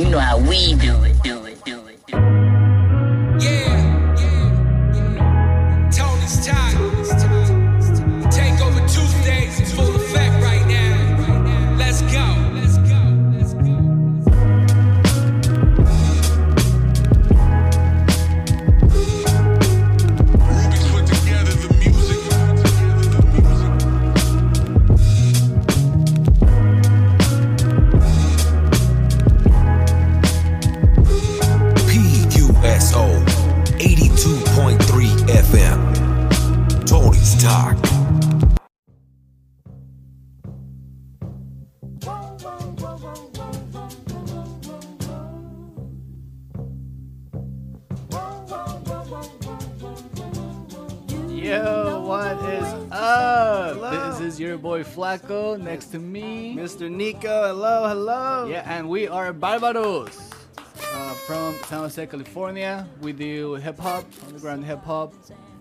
you know how we do are Barbados uh, from San Jose, California. We do hip hop, underground hip hop,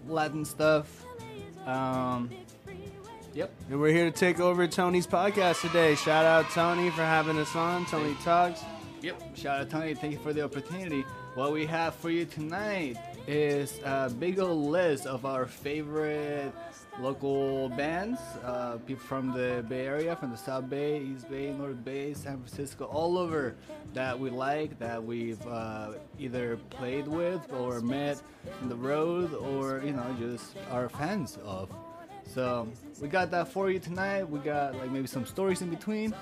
Latin stuff. Um, yep. And we're here to take over Tony's podcast today. Shout out Tony for having us on. Tony Talks. Yep. Shout out Tony. Thank you for the opportunity. What we have for you tonight is a big old list of our favorite local bands, uh, people from the Bay Area, from the South Bay, East Bay, North Bay, San Francisco, all over that we like, that we've uh, either played with or met on the road, or you know just are fans of. So we got that for you tonight. We got like maybe some stories in between,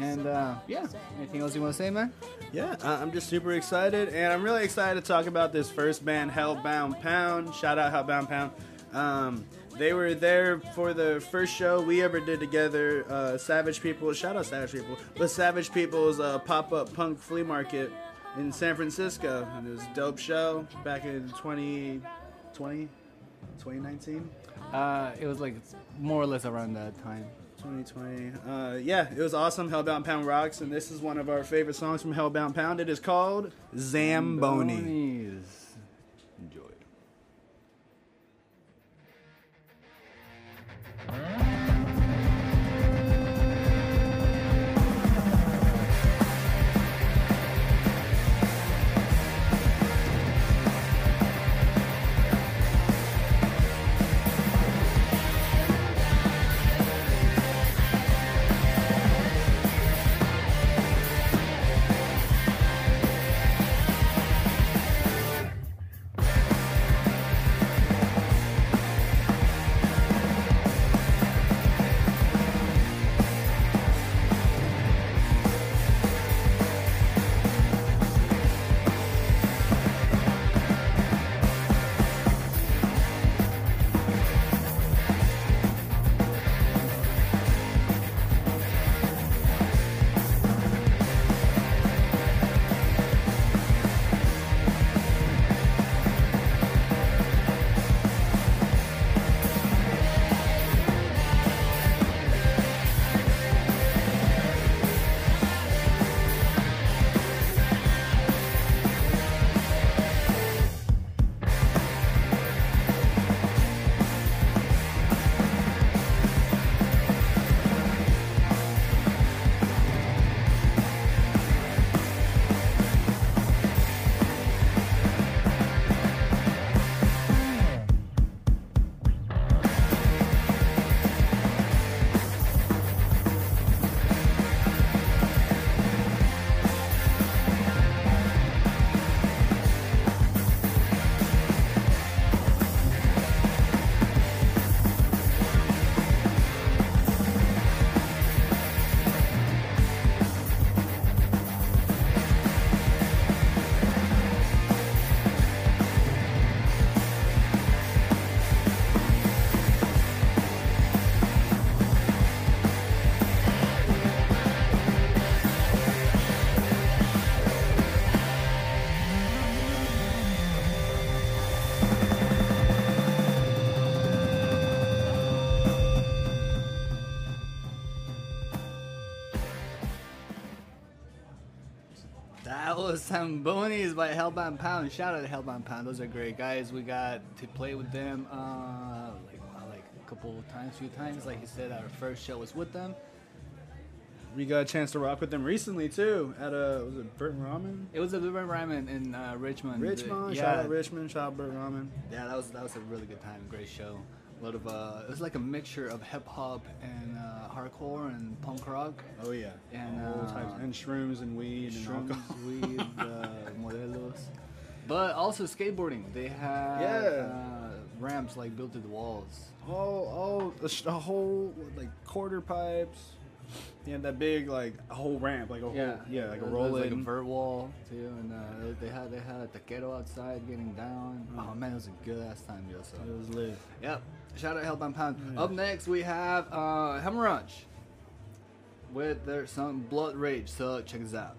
and uh, yeah. Anything else you want to say, man? Yeah, I'm just super excited, and I'm really excited to talk about this first band, Hellbound Pound. Shout out Hellbound Pound. Um, they were there for the first show we ever did together. Uh, Savage People, shout out Savage People, but Savage People's uh, pop-up punk flea market in San Francisco, and it was a dope show back in 2020, 2019. Uh, it was like more or less around that time. 2020. Uh, yeah, it was awesome. Hellbound Pound rocks, and this is one of our favorite songs from Hellbound Pound. It is called Zamboni. Bonies. Zambonis by Hellbound Pound. Shout out to Hellbound Pound. Those are great guys. We got to play with them uh, like wow, like a couple of times, few times. Like you said, our first show was with them. we got a chance to rock with them recently too at a was it Burton Ramen? It was a Burton Ramen in uh, Richmond. Richmond, yeah, shout out Richmond, shout out Burton Ramen. yeah, that was that was a really good time. Great show. A lot of uh, it was like a mixture of hip hop and uh, hardcore and punk rock. Oh yeah, And, all uh, types and shrooms and weed and Shrooms, alcohol. weed, uh, modelos, but also skateboarding. They had Yeah. uh, ramps like built to the walls. Oh, oh, a, sh- a whole like quarter pipes. Yeah, that big like a whole ramp, like a whole yeah, like a There was, roll like a vert wall too, and uh, they, had they had a taquero outside getting down. Oh man, it was a good ass time, yo. So It was lit. Yep. Shout out Hellbound Pound. Up next we have uh, Hemorrhage with their song Blood Rage. So check this out.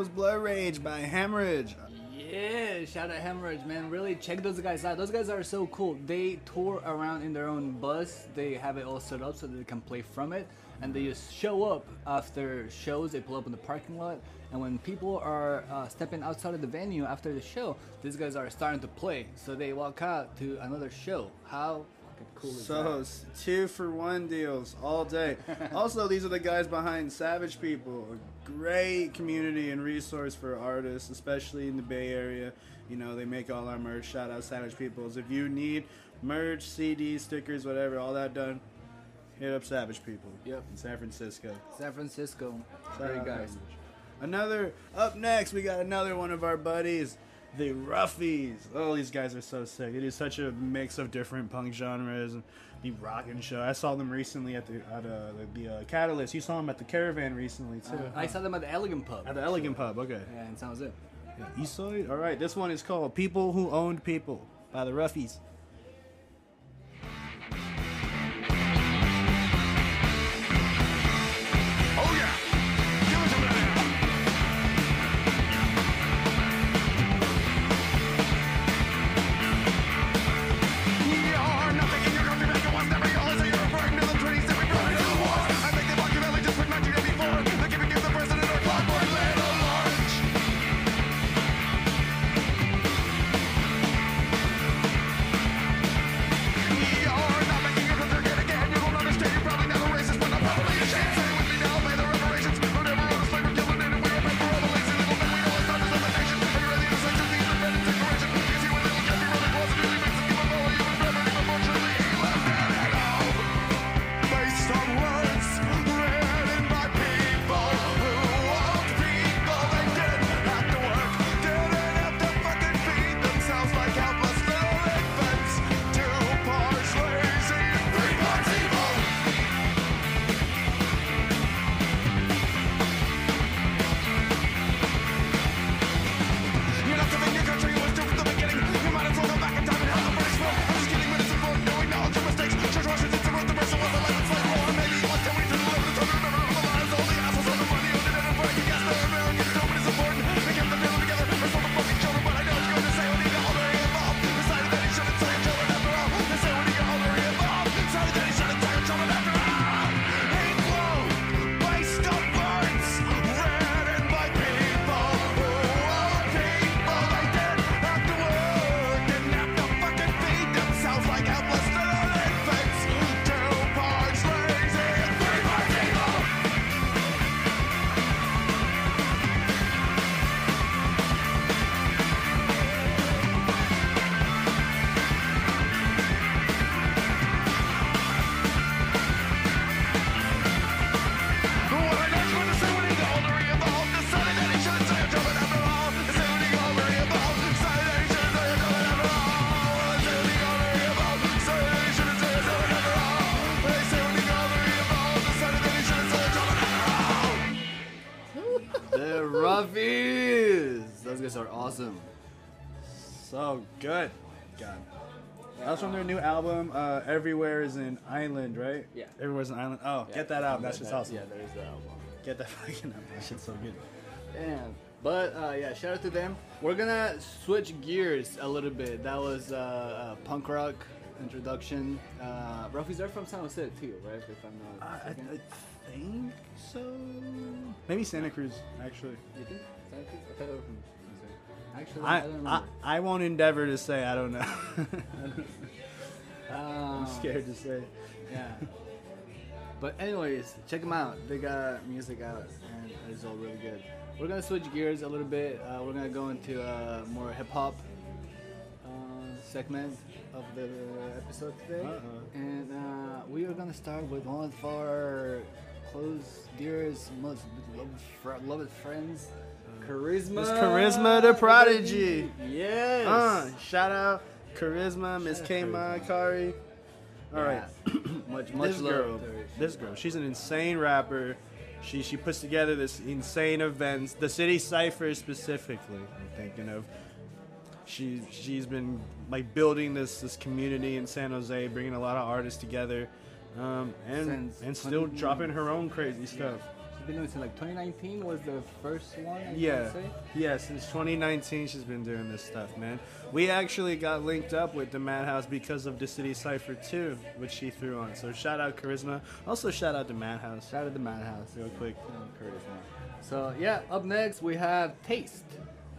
Was Blood Rage by Hemorrhage. Yeah, shout out Hemorrhage, man. Really check those guys out. Those guys are so cool. They tour around in their own bus. They have it all set up so they can play from it. And they just show up after shows. They pull up in the parking lot. And when people are uh, stepping outside of the venue after the show, these guys are starting to play. So they walk out to another show. How fucking cool is So two for one deals all day. also, these are the guys behind Savage People, great community and resource for artists, especially in the Bay Area. You know, they make all our merch. Shout out Savage Peoples. If you need merch, CDs, stickers, whatever, all that done, hit up Savage People. Yep. in San Francisco. San Francisco. Sorry, guys. Another up next, we got another one of our buddies, the Roughies. Oh, these guys are so sick. It is such a mix of different punk genres and the rockin' show. I saw them recently at the at uh, the, the uh, Catalyst. You saw them at the Caravan recently too. I saw them at the Elegant Pub. at the Elegant Pub. Okay. Yeah, in San Jose. Yeah, East Side. All right. This one is called "People Who Owned People" by the Roughies. Good. God. That's from their new album. Uh, Everywhere is an island, right? Yeah. Everywhere's an island. Oh, get that out. That's just awesome. Yeah, there is the album. Get that fucking album. That shit's so good. Damn. But uh, yeah, shout out to them. We're gonna switch gears a little bit. That was uh, a punk rock introduction. Uh, Roughie's are from San Jose too, right? If I'm not I, I, mistaken. I think so. Maybe Santa Cruz, actually. You think? Santa Cruz? I thought they were from. Actually, I, I, don't I. I won't endeavor to say. I don't know. Um, I'm scared to say. Yeah. But anyways, check them out. They got music out, and it's all really good. We're gonna switch gears a little bit. Uh, we're gonna go into a more hip hop uh, segment of the episode today, Uh-uh. and uh, we are gonna start with one of our close, dearest, most beloved, beloved friends, Karisma. Miss Karisma the Prodigy. Yes. Uh, shout out Karisma, Miss Shout out K Karisma. Kari. All right. much, much this love. girl, this girl, she's an insane rapper. She she puts together this insane events. The City Cipher specifically, I'm thinking of. She she's been like building this this community in San Jose, bringing a lot of artists together, um, and Since and still 20 dropping her own crazy stuff. She's been doing it since like 2019 was the first one. I Yeah, yeah. Since 2019, she's been doing this stuff, man. We actually got linked up with the Madhouse because of the City Cipher 2, which she threw on. So shout out Karisma. Also shout out to Madhouse. Shout out to Madhouse. Real quick. Karisma. So yeah, up next we have Taste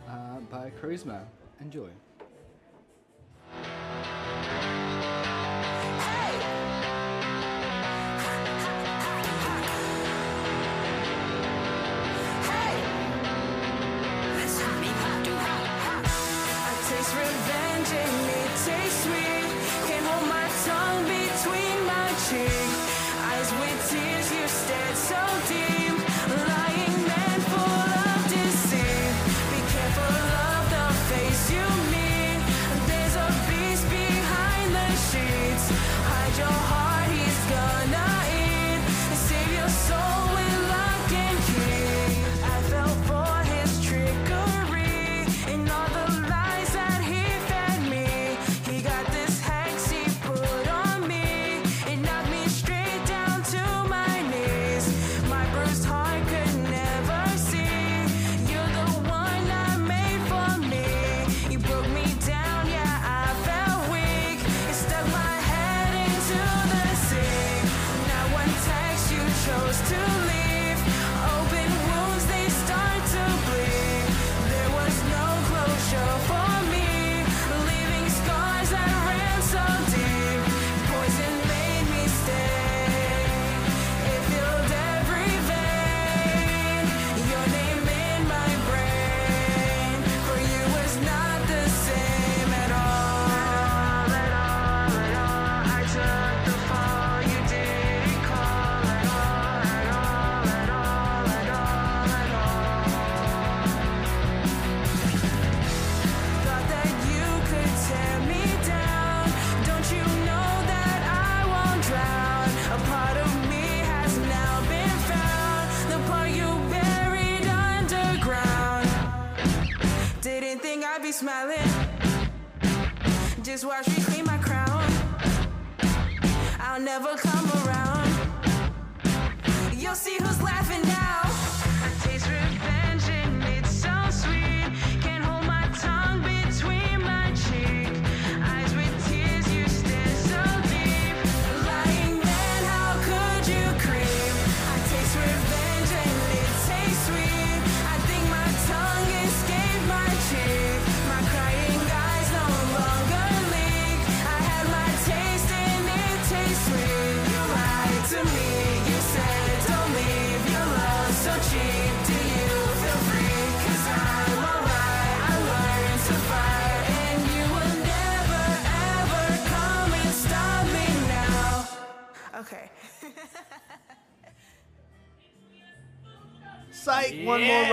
uh, by Karisma. Enjoy.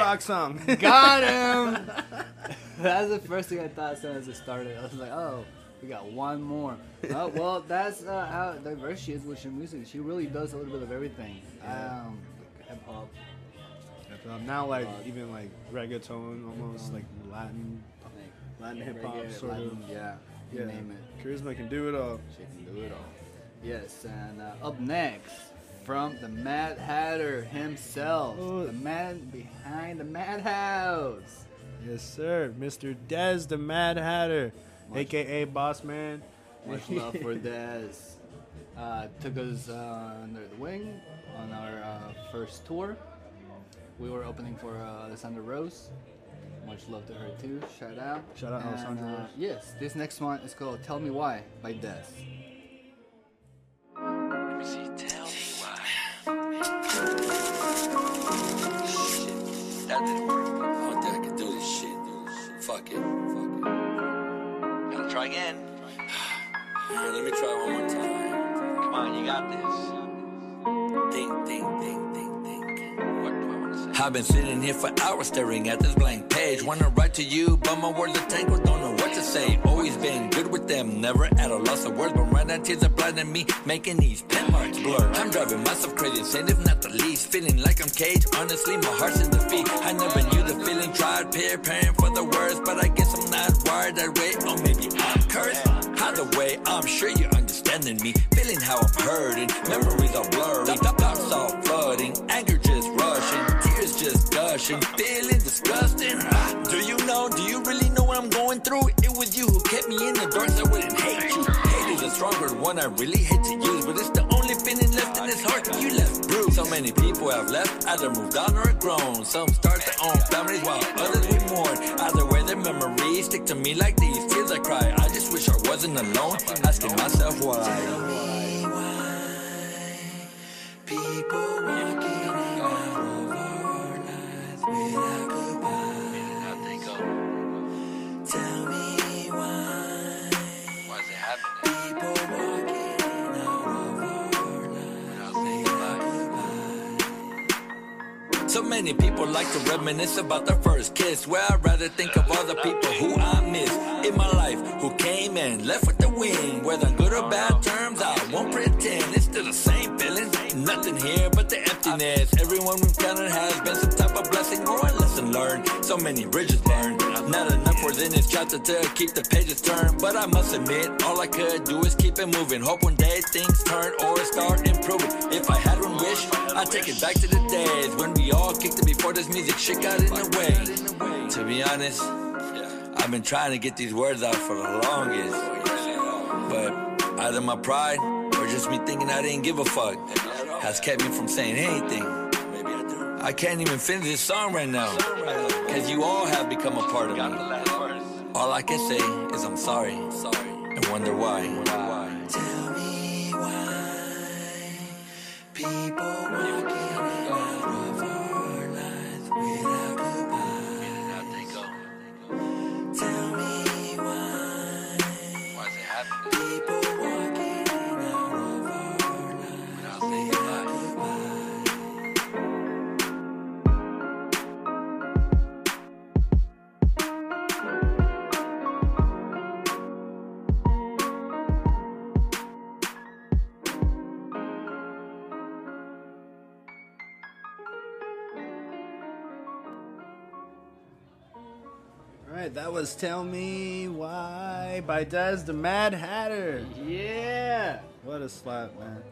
Rock song. Got him. that's the first thing I thought as soon as it started. I was like, oh, we got one more. Oh, well, that's uh, how diverse she is with her music. She really does a little bit of everything. Um, hip hop, now like even like reggaeton, almost like Latin, Latin hip hop sort Latin, of. Yeah, you Yeah, name it. Karisma can do it all. She can do it all. Yes, and uh, up next from the Mad Hatter himself, Oh. the man behind the Madhouse. Yes, sir, Mr. Dez the Mad Hatter, aka Boss Man. Much love for Dez. Uh, took us uh, under the wing on our uh, first tour. We were opening for uh, Alessandra Rose. Much love to her too. Shout out. Shout out And, Alessandra uh, Rose. Yes, this next one is called "Tell Me Why" by Dez. That. I don't think I can do this shit. Fuck it. Fuck it. Gotta try again. Alright, let me try one more time. Come on, you got this. Think, think, I've been sitting here for hours staring at this blank page. Wanna write to you, but my words are tangled, don't know what to say. Always been good with them, never at a loss of words. But right now tears are blinding me, making these pen marks blur. I'm driving myself crazy, if not the least. Feeling like I'm caged, honestly, my heart's in defeat. I never knew the feeling, tried preparing for the worst, but I guess I'm not wired that way. Or maybe I'm cursed. Either way, I'm sure you're understanding me. Feeling how I'm hurting, memories are blurry, thoughts all flooding, anger gushing, feeling disgusting. Do you know? Do you really know what I'm going through? It was you who kept me in the dark, so I wouldn't hate you. Hate is a strong word, one I really hate to use, but it's the only feeling left in this heart. You left bruised. So many people have left, either moved on or grown. Some start their own families while others we mourn. Either way, their memories stick to me like these tears I cry. I just wish I wasn't alone, asking myself why. People walking in out of our without goodbye. Many people like to reminisce about their first kiss. Where I'd rather think of all the people who I miss in my life, who came and left with the wind. Whether good or bad terms, I won't pretend it's still the same feeling. Nothing here but the emptiness. Everyone we've counted has been some type of blessing or a lesson learned. So many bridges burned. Not enough words in this chapter to keep the pages turned. But I must admit, all I could do is keep it moving. Hope one day things turn or start improving. If I had one wish, I'd take it back to the days when we all kicked it before this music shit got in the way. To be honest, I've been trying to get these words out for the longest. But either my pride or just me thinking I didn't give a fuck has kept me from saying anything. I can't even finish this song right now. Cause you all have become a part of me. All I can say is I'm sorry. And wonder why. People walking out was "Tell Me Why" by Dez the Mad Hatter. Yeah. What a slap, man.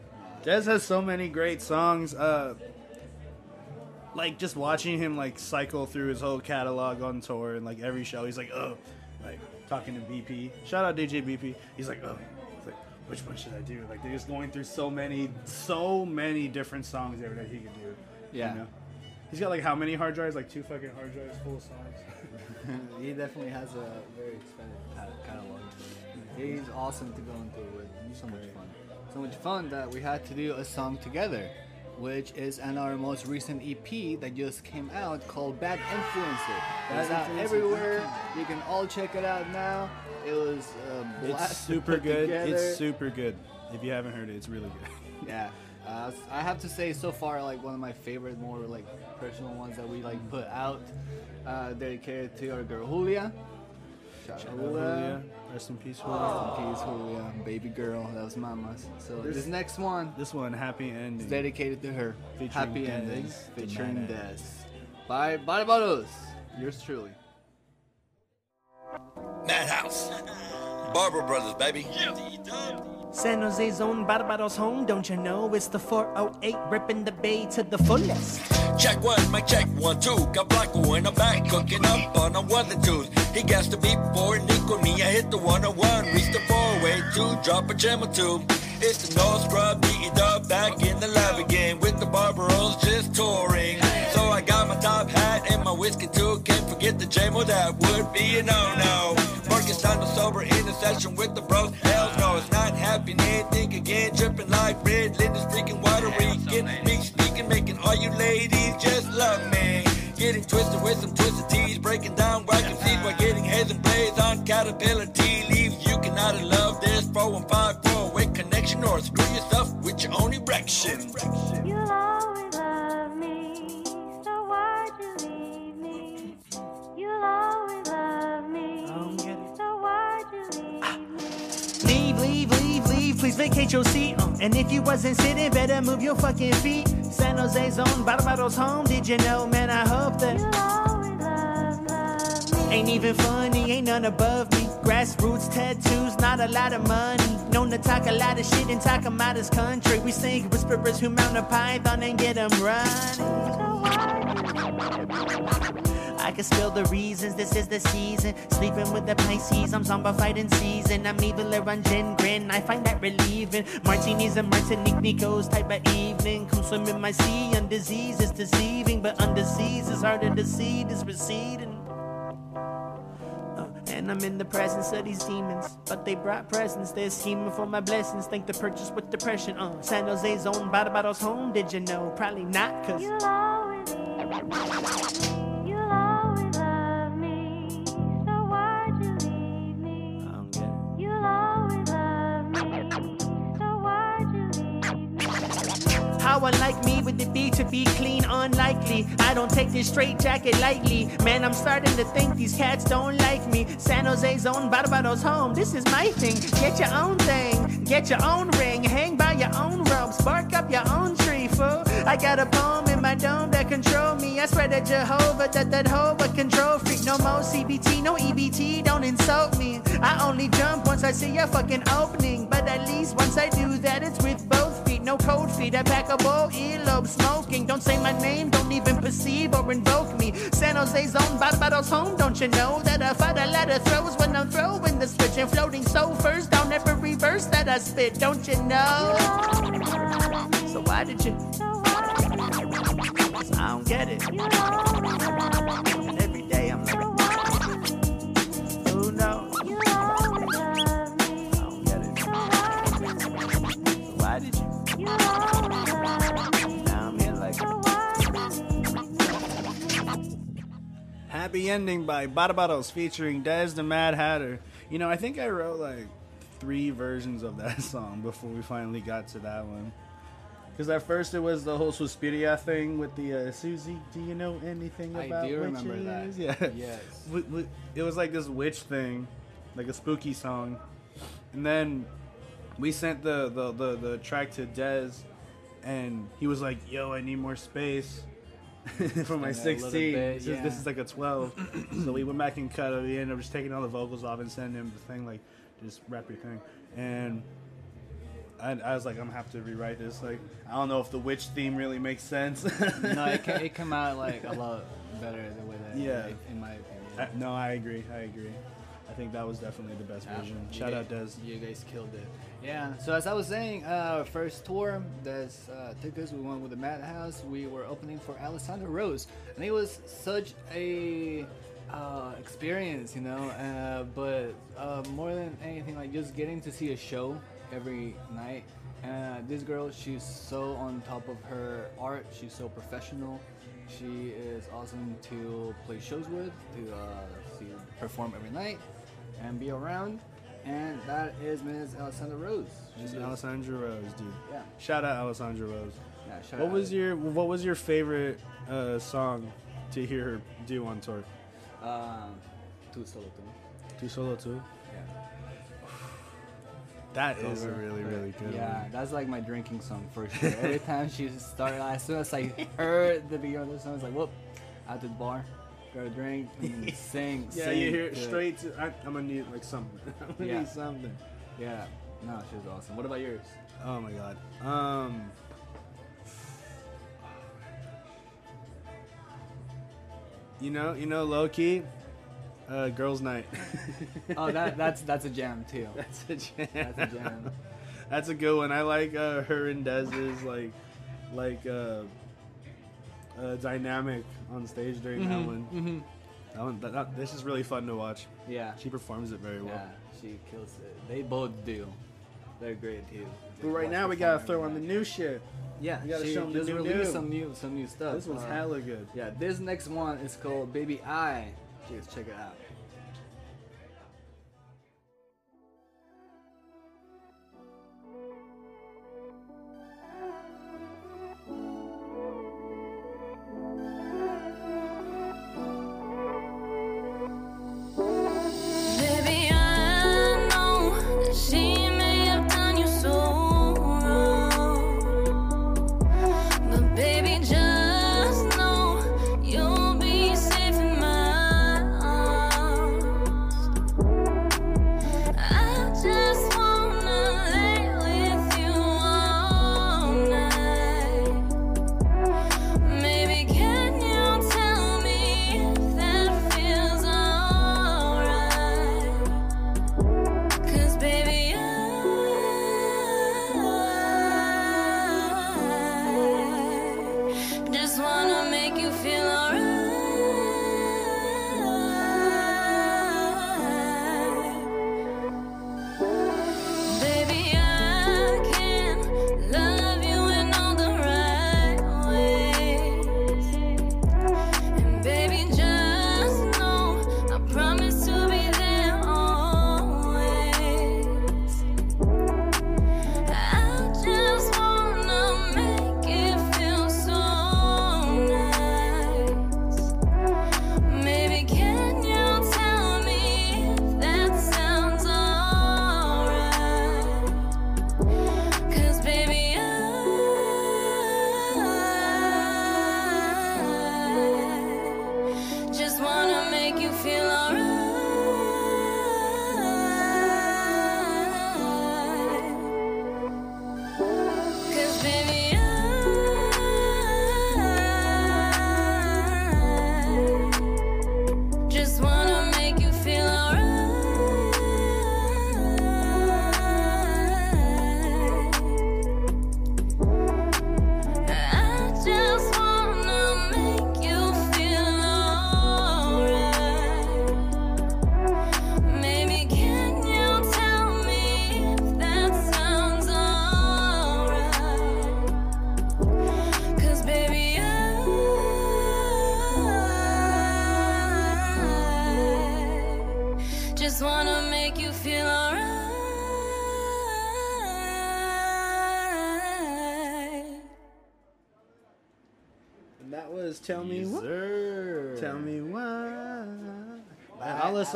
Dez has so many great songs. Uh, like just watching him like cycle through his whole catalog on tour and like every show, he's like, oh, like talking to BP. Shout out DJ BP. He's like, oh, he's like, which one should I do? Like they're just going through so many, so many different songs there that he could do. Yeah. You know? He's got like how many hard drives? Like two fucking hard drives full of songs. he definitely has a very expanded ca- catalog. He's awesome to go into with. So much fun. So much fun that we had to do a song together, which is on our most recent EP that just came out called Bad Influencer. It's out everywhere. You can all check it out now. It was um, It's super good. It's super good. If you haven't heard it, it's really good. Yeah, uh, I have to say so far like one of my favorite, more like personal ones that we like put out, uh, dedicated to our girl Julia. Shout out Julia. Julia, rest in peace, Julia. Rest in peace, Julia, baby girl. That was mama's. So this next one This one, happy ending. is dedicated to her. Featuring Happy Dez, endings the featuring badass. Dez. by Barbados. Yours truly. Madhouse. Barber Brothers, baby. San Jose's own Barbados home, don't you know? It's the 408 ripping the bay to the fullest. Check one, my check one, two. Got Blanco in the back, cooking up on a and two. He the beat before Nick with me. I hit the 101, reach the four-way oh two, drop a gem or two. It's the no scrub, beat up back in the lab again with the Barbaros just touring. So I got my top hat and my whiskey too. Can't forget the jam, or that would be a no-no. Marcus time to sober in a session with the bros. Hell no, it's not happening. Think again, dripping like red. Linda's freaking watery. Getting me speaking, making all you ladies just love me. Getting twisted with some twisted tees, breaking down whacking seeds while getting heads and blades on caterpillar tea leaves. You cannot love this 4154 way connection or screw yourself with your own erection. Please vacate your seat. Uh, and if you wasn't sitting, better move your fucking feet. San Jose's own Barbados home, did you know, man? I hope that. Ain't even funny, ain't none above me. Grassroots tattoos, not a lot of money. Known to talk a lot of shit and talk about his country. We sing whisperers who mount a python and get 'em running. Can spill the reasons, this is the season. Sleeping with the Pisces, I'm zombie fighting season. I'm evil on gin grin, I find that relieving. Martinis and Martinique Nico's type of evening. Come swim in my sea, on disease is deceiving. But under is harder to see, this receding. Uh, And I'm in the presence of these demons. But they brought presents, they're scheming for my blessings. Think the purchase with depression. Uh, San Jose's own Barbados home, did you know? Probably not, cause. You'll always unlike me would it be to be clean? Unlikely. I don't take this straight jacket lightly. Man, I'm starting to think these cats don't like me. San Jose's own Barbados home. This is my thing. Get your own thing. Get your own ring. Hang by your own rope. Spark up your own tree, fool. I got a poem in my dome that control me. I swear to Jehovah that that hoe a control freak. No more CBT, no EBT. Don't insult me. I only jump once I see a fucking opening. But at least once I do that, it's with both. No cold feet. I pack a bowl, earlobe smoking. Don't say my name, don't even perceive or invoke me. San Jose's own Barbados home, don't you know that I fight a lot of throws when I'm throwing the switch and floating so first down every verse that I spit, don't you know? So why did you? I don't get it. Happy Ending by Bada Barbados featuring Dez the Mad Hatter. You know, I think I wrote like three versions of that song before we finally got to that one. Because at first it was the whole Suspiria thing with the uh, Susie. Do you know anything about I do remember witches? that. Yeah. Yes. It was like this witch thing, like a spooky song. And then we sent the, the, the, the track to Dez, and he was like, yo, I need more space. for my Extend it a little 16. bit, This is- yeah. This is like a 12. so we went back and cut it. We ended up just taking all the vocals off and sending him the thing, like, just rap your thing. And I, I was like, I'm gonna have to rewrite this. Like, I don't know if the witch theme really makes sense. no, it, ca- it came out like a lot better the way that. Yeah. in my opinion. I- no, I agree. I agree. I think that was definitely the best version. Ah, you Shout guys- out Dez. You guys killed it. Yeah. So as I was saying, uh, first tour that uh, took us, we went with the Madhouse. We were opening for Alessandra Rose, and it was such a uh, experience, you know. Uh, but uh, more than anything, like just getting to see a show every night. Uh, this girl, she's so on top of her art. She's so professional. She is awesome to play shows with, to uh, see perform every night, and be around. And that is Ms. Alessandra Rose. Is- Alessandra Rose, dude. Yeah. Shout out Alessandra Rose. Yeah, shout what out. was your What was your favorite uh, song to hear her do on tour? Um, Tu Solo Tu. Tu solo tu. Yeah. That is a really really good Yeah, one. that's like my drinking song for sure. Every time she started, as soon as I heard the beginning of the song, I was like, whoop, at the bar, grab a drink, and sing. Yeah, sing you hear it straight to. I, I'm gonna need like something. I'm gonna Yeah. need something. Yeah, no, she was awesome. What about yours? Oh my god. Um. You know, you know, low key, uh, girls' night. Oh, that that's that's a jam too. That's a jam. That's a jam. That's a good one. I like uh, her and Dez's like, like uh, uh, dynamic on stage during that Mhm, one. mhm. That one, that, that- this is really fun to watch. Yeah. She performs it very well. Yeah, she kills it. They both do. They're great too. But right now we gotta throw on the new shit. Yeah, we gotta she show them the just new released new. some new some new stuff. This one's Uh, hella good. Yeah, this next one is called Baby I. Just check it out.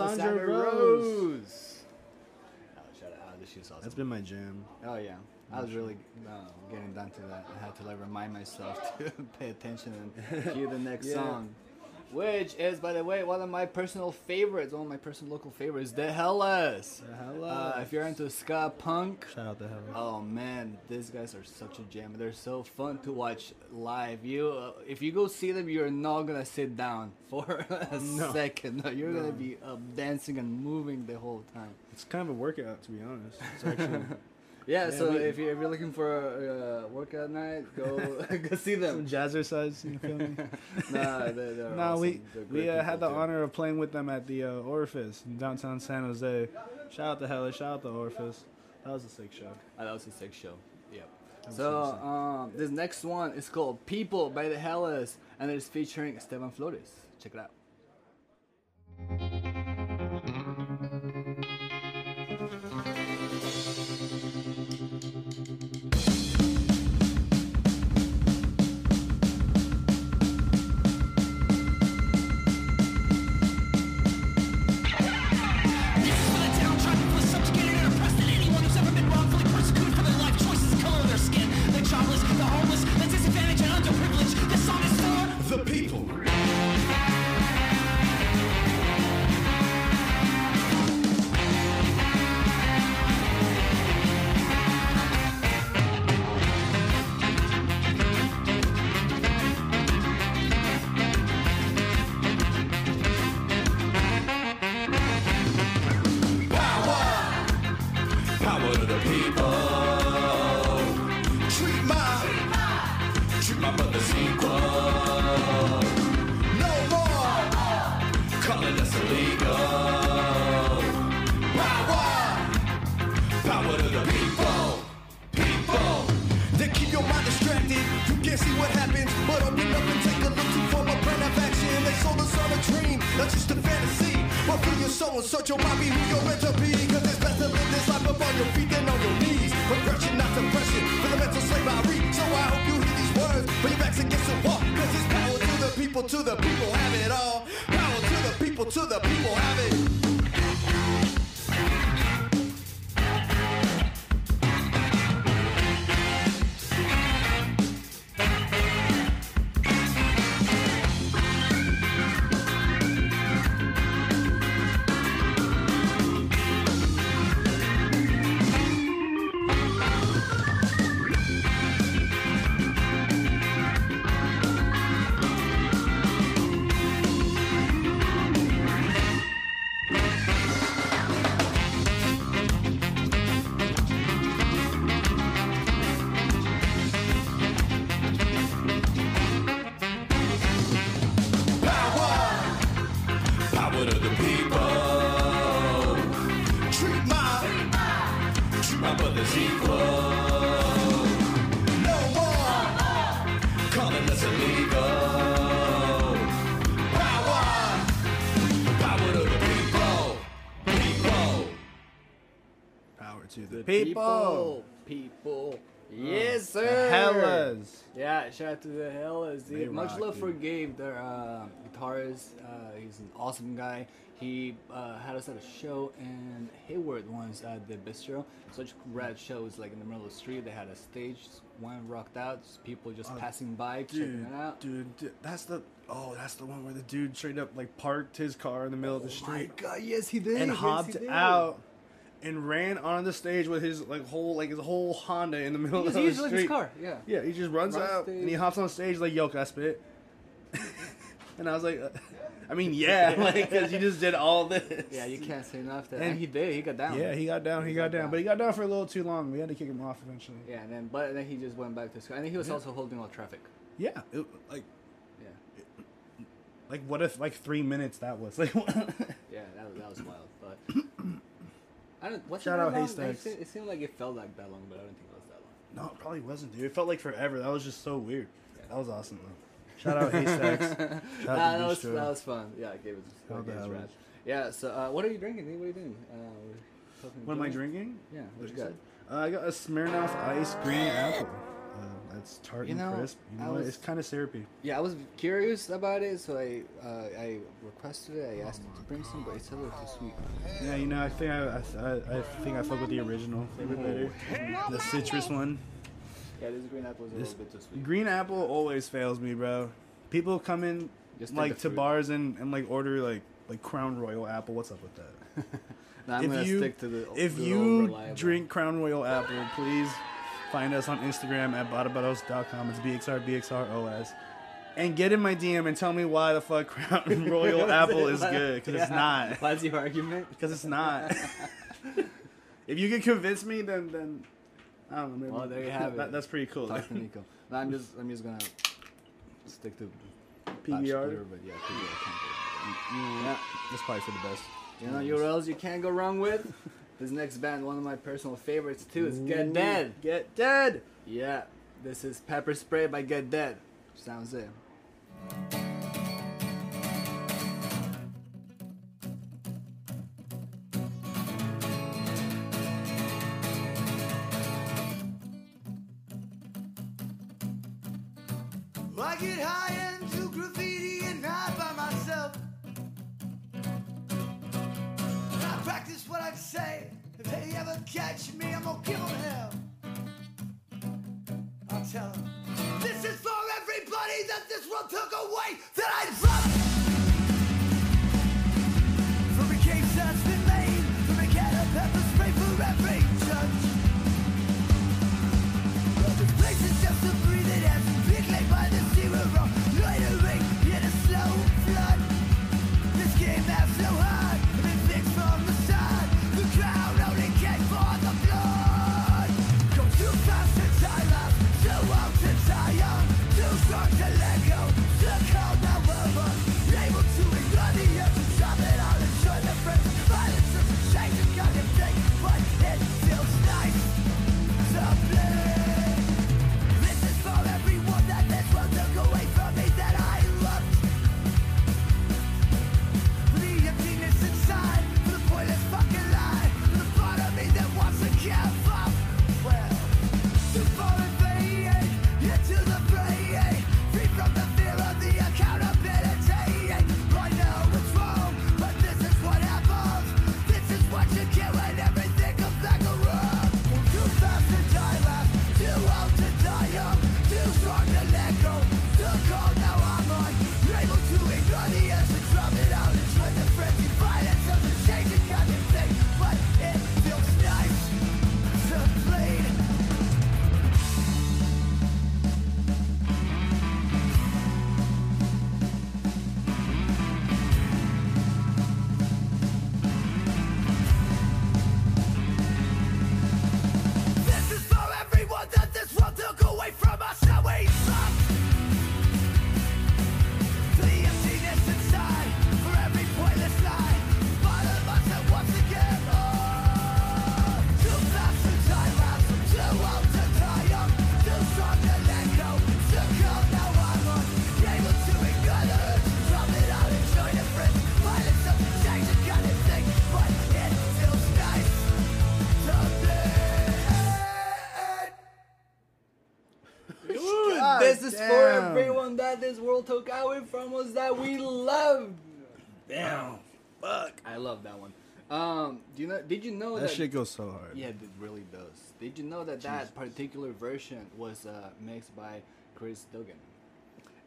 Alessandra Alessandra Rose. Rose. Oh, shout out. This shit's awesome. That's been my jam. Oh yeah, I was really uh, getting down to that. I had to like remind myself to pay attention and cue the next Yeah. song, which is, by the way, one of my personal favorites. One of my personal local favorites, The Hellas. The Hellas. Uh, if you're into ska punk, Shout out the Hellas. oh man, these guys are such a jam. They're so fun to watch live. You, uh, if you go see them, you're not gonna sit down for a No. second. No, you're No. gonna be uh, dancing and moving the whole time. It's kind of a workout, to be honest. It's actually Yeah, Yeah, so we- if, you're, if you're looking for a uh, workout night, go go see some them. jazzercise. You feel me? nah, they're, they're no, awesome. we They're we uh, had the too. honor of playing with them at the uh, Orifice in downtown San Jose. Shout out to Hella, shout out to Orifice. That was a sick show. Oh, that was a sick show. Yep. So um, this next one is called "People" by the Hellas, and it's featuring Esteban Flores. Check it out. People. Power to the, The people. People. Oh, Yes, the sir. Hellas. Yeah, shout out to the Hellas, dude. They Much rock, love dude. for Gabe, their uh, guitarist. Uh, he's an awesome guy. He uh, had us at a show in Hayward once at the Bistro. Such rad shows, like in the middle of the street. They had a stage, one rocked out, people just Oh, passing by, checking Dude, it out. dude, dude, that's the oh, that's the one where the dude straight up like parked his car in the middle of the Oh my street. God, yes, he did. And yes, hopped did. out and ran on the stage with his like whole like his whole Honda in the middle He of the used street. like his car, yeah. Yeah, he just runs Runs out stage. and he hops on stage like, "Yo, can I spit?" and I was like, uh, "I mean, yeah, like because you just did all this." Yeah, you can't say enough. And- and he did. He got down. Yeah, he got down. He got down, but he got down for a little too long. We had to kick him off eventually. Yeah, and then but then he just went back to car. And then he was Yeah. also holding all traffic. Yeah, it, like Yeah. like what if like three minutes that was like. Yeah, that was, that was wild. But I don't. What's Shout out? Haystacks. It, seemed like it felt like that long, but I don't think it was that long. No, it probably wasn't, dude. It felt like forever. That was just so weird. That was awesome, though. Shout out Haystacks. Shout nah, out that was that was fun. Yeah, I gave it. I gave it rad. Yeah. So uh, what are you drinking? What are you doing? Uh, What am I drinking? Yeah. What you got? Uh, I got a Smirnoff Ice Green Apple. That's tart You and know, crisp. You know was- It's kind of syrupy. Yeah, I was curious about it, so I uh, I requested it. I asked him to bring some, but it's a little too sweet. Yeah, you know, I think I, I, I think I fuck with the original flavor better. The citrus one. Yeah, this green apple is a This little bit too sweet. green apple always fails me, bro. People come in Just like to bars and, and like order like like Crown Royal apple. What's up with that? Nah, I'm gonna stick to the if the you old drink Crown Royal apple, please find us on Instagram at badabados.com. It's BXR BXROS. And get in my DM and tell me why the fuck Crown Royal apple is good. Because it's not. What's your argument? Because it's not. if you can convince me, then then I don't know. Maybe. Well, there you have it. That's pretty cool. Talk to Niko. No, I'm just I'm just gonna stick to PBR? but yeah, PBR. Can't go. Mm-hmm. Yeah, That's probably for the best. you know your else you can't go wrong with. This next band, one of my personal favorites too, is Get mm-hmm. Dead. Get Dead. Yeah, this is Pepper Spray by Get Dead. Sounds it. Um, do you know? Did you know That that, shit goes so hard. Yeah, it really does. Did you know that that particular version was uh, mixed by Chris Dugan?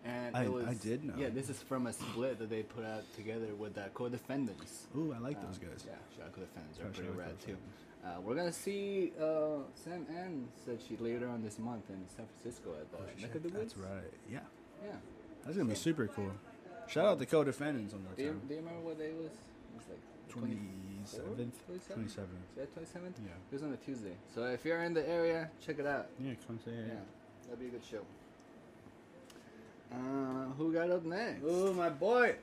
And I- it was, I did know. Yeah, this is from a split that they put out together with the co-defendants. Ooh, I like Uh, those guys. Yeah, shout out co-defendants. They're pretty rad too. Uh, we're gonna see uh, Sam Ann said she later on this month in San Francisco at the Neck of the Woods. That's right. Yeah. Yeah. That's gonna be super cool. Shout out to co-defendants on that. Do you, time. do you remember what day it was? It was like 27th? 27th? 27th. Yeah, 27th? Yeah. It was on a Tuesday. So if you're in the area, check it out. Yeah, come say Yeah, it. that'd be a good show. Uh, who got up next? Ooh, my boy,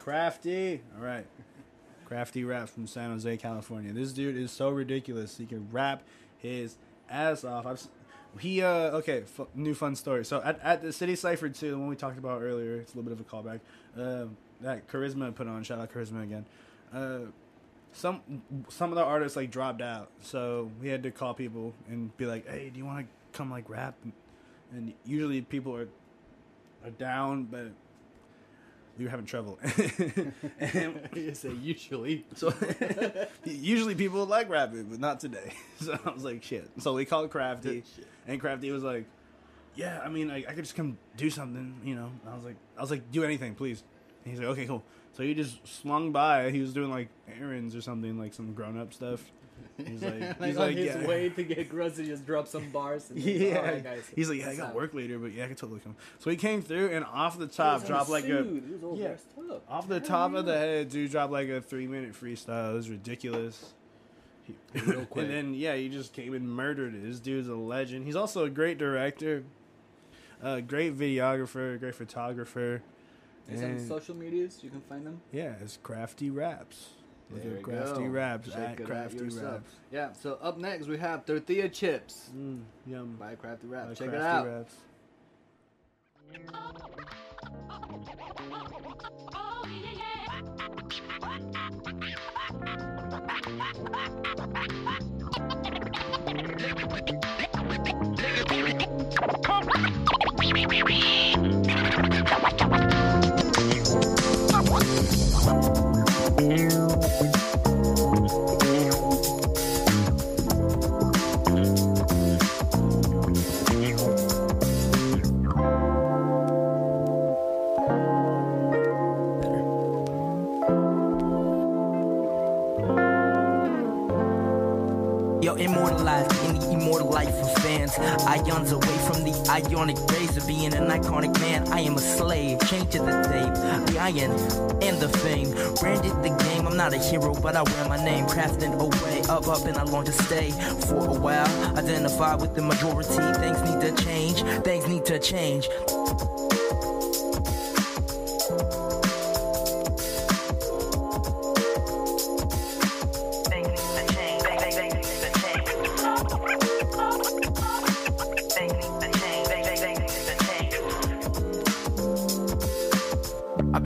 Krafty. All right, Krafty rap from San Jose, California. This dude is so ridiculous. He can rap his ass off. I've he uh okay f- new fun story. So at, at the City Cipher too, the one we talked about earlier, it's a little bit of a callback. Um, that Karisma put on. Shout out Karisma again. Uh, some some of the artists like dropped out, so we had to call people and be like, "Hey, do you want to come like rap?" And usually people are are down, but we were having trouble. and you say usually. So usually people like rapping, but not today. So I was like, shit. So we called Krafty, and Krafty was like, yeah, I mean, I, I could just come do something, you know. And I was like, I was like, do anything, please. And he's like, okay, cool. So he just swung by. He was doing like errands or something, like some grown up stuff. He's like, like he's on like, his yeah. way to get groceries, just drop some bars. And then, oh, Yeah, "All right, guys, he's like, yeah, I got work later, but yeah, I can totally come. So he came through and off the top was dropped like a suit. He yeah, off the top of the head, dude dropped like a three minute freestyle. It was ridiculous. Real quick. and then yeah, he just came and murdered it. This dude's a legend. He's also a great director, a great videographer, a great photographer. He's on And- social medias. You can find them. yeah, it's Krafty Raps. Look There at we Krafty go. Raps Check at Krafty yourself. Raps. Yeah. So up next we have tortilla chips Mm, yum. by Krafty Rap. By Check it Krafty out. Raps. the ionic rays of being an iconic man. I am a slave, chained to the tape, the iron and the fame. Branded the game, I'm not a hero, but I wear my name. Crafting away, up, up, and I long to stay for a while. Identify with the majority, things need to change, things need to change.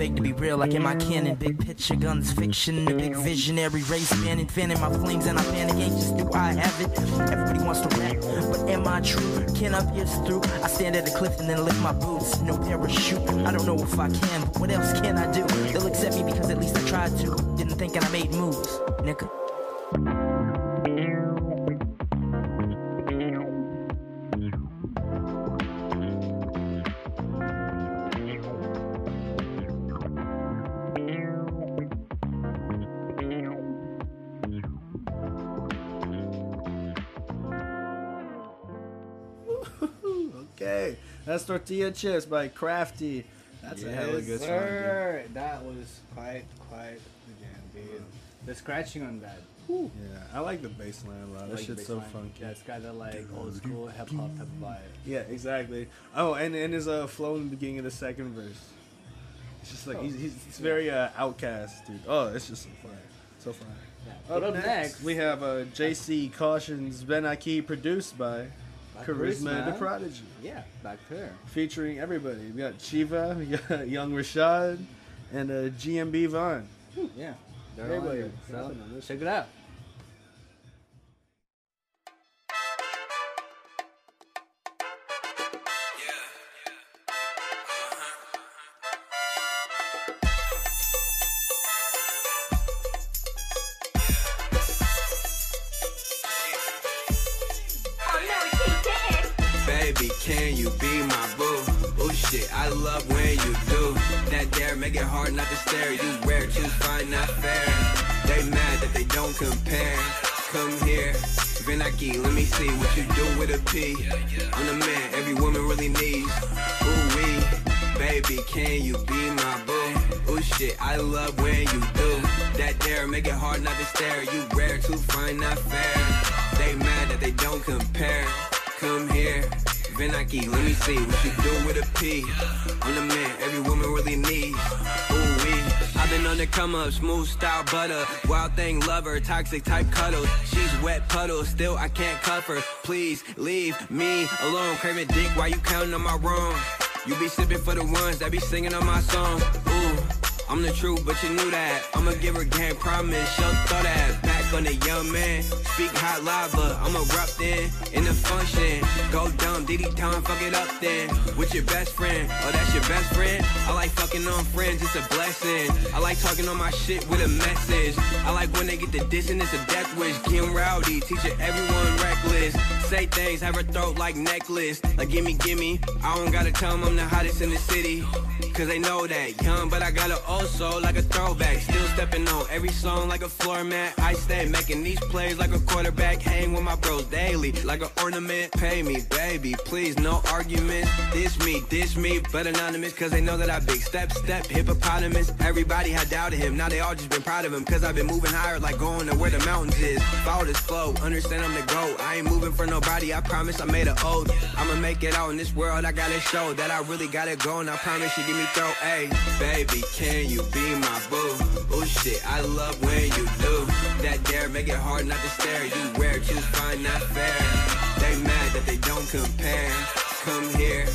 To be real, like in my canon. Big picture, guns, fiction, a big visionary race man, fanning my flames, and I panic anxious. Do I have it? Everybody wants to rap, but am I true? Can I pierce through? I stand at a cliff and then lift my boots. No parachute. I don't know if I can, but what else can I do? They'll accept me because at least I tried to. Didn't think and I made moves, nigga. That's Tortilla Chips by Krafty. That's a hella Yes, good song, dude. That was quite, quite the jam, dude. The scratching on that. Yeah, I like the bass line a lot. That like shit's so baseline. funky. Yeah, it's got that like old school hip hop type vibe. Yeah, exactly. Oh, and and his uh, flow in the beginning of the second verse. It's just like Oh. he's, he's, he's very uh, OutKast, dude. Oh, it's just so fire, so fire. But up next- we have uh, JC Caution's Ven Aquí, produced By Karisma, the Prodigy, Yeah, back there. featuring everybody. We got SH!VA, we got Young Reshad, and uh, GMB Von. Yeah, they're Everybody on there. rapping on this So check it out. Hard not to stare. You rare, too fine, not fair. They mad that they don't compare. Come here, Ven Aquí, let me see what you do with a P. I'm the man every woman really needs. Ooh wee, baby, can you be my boo? Oh shit, I love when you do that dare, make it hard not to stare. You rare, too fine, not fair. They mad that they don't compare. Come here, Ven Aquí, let me see what you do with a P. I'm the man every woman really needs. Ooh wee. I've been on the come up, smooth style butter. Wild thing lover, toxic type cuddles. She's wet puddle, still I can't cuff her. Please leave me alone. Craving dick while you counting on my wrong. You be sipping for the ones that be singing on my song. Ooh. I'm the truth, but you knew that. I'ma give her game promise. She'll throw that back on the young man. Speak hot lava, I'm erupting in the function. Go dumb, Diddy time, fuck it up then. With your best friend, oh that's your best friend. I like fucking on friends, it's a blessing. I like talking on my shit with a message. I like when they get the dissing, it's a death wish. Getting rowdy, teaching everyone reckless. Say things, have her throat like necklace. Like gimme, gimme. I don't gotta tell them I'm the hottest in the city. Cause they know that. Young, but I got a old soul like a throwback. Still stepping on every song like a floor mat. I stay making these plays like a quarterback. Hang with my bros daily like an ornament. Pay me, baby, please, no arguments. Dish me, dish me, but anonymous. Cause they know that I big step, step, hippopotamus. Everybody had doubted him. Now they all just been proud of him. Cause I've been moving higher like going to where the mountains is. Follow this flow, understand I'm the GOAT. I ain't moving for nobody. I promise I made an oath. I'ma make it out in this world. I gotta show that I really got it going. I promise you give me throw. Hey, baby, can you be my boo? Oh shit, I love when you do that dare, make it hard not to stare. You rare, choose fine, not fair. They mad that they don't compare. Come here,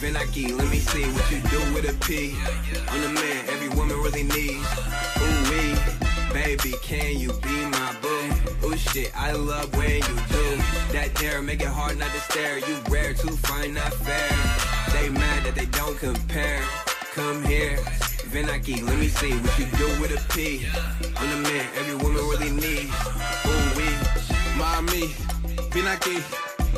Ven Aquí, let me see what you do with a P. I'm the man every woman really needs. Ooh wee, baby, can you be my boo? Oh shit, I love when you do that dare, make it hard not to stare. You rare, too fine, not fair. They mad that they don't compare. Come here, Ven Aquí, let me see what you do with a P. I'm the man every woman really needs. Ooh wee, Mommy, Ven Aquí.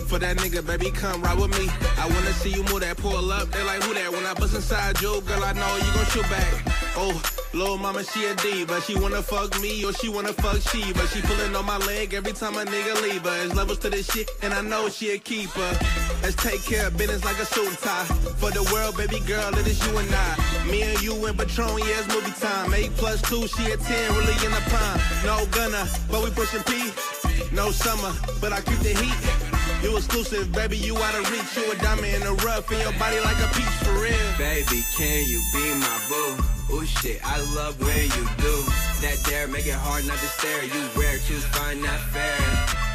For that nigga, baby, come ride with me. I wanna see you move that pull up. They like, who that? When I bust inside you, girl, I know you gon' shoot back. Oh, little mama, she a D, but she wanna fuck me or she wanna fuck she. But she pulling on my leg every time a nigga leave her. There's levels to this shit, and I know she a keeper. Let's take care of business like a suit and tie. For the world, baby girl, it is you and I. Me and you and Patron, yeah, it's movie time. Eight plus two, she a ten, really in the prime. No gunner, but we pushing P. No summer, but I keep the heat. You exclusive, baby, you out of reach. You a diamond in the rough, in your body like a peach for real. Baby, can you be my boo? Oh shit, I love when you do that dare, make it hard not to stare. You rare, choose fine, not fair.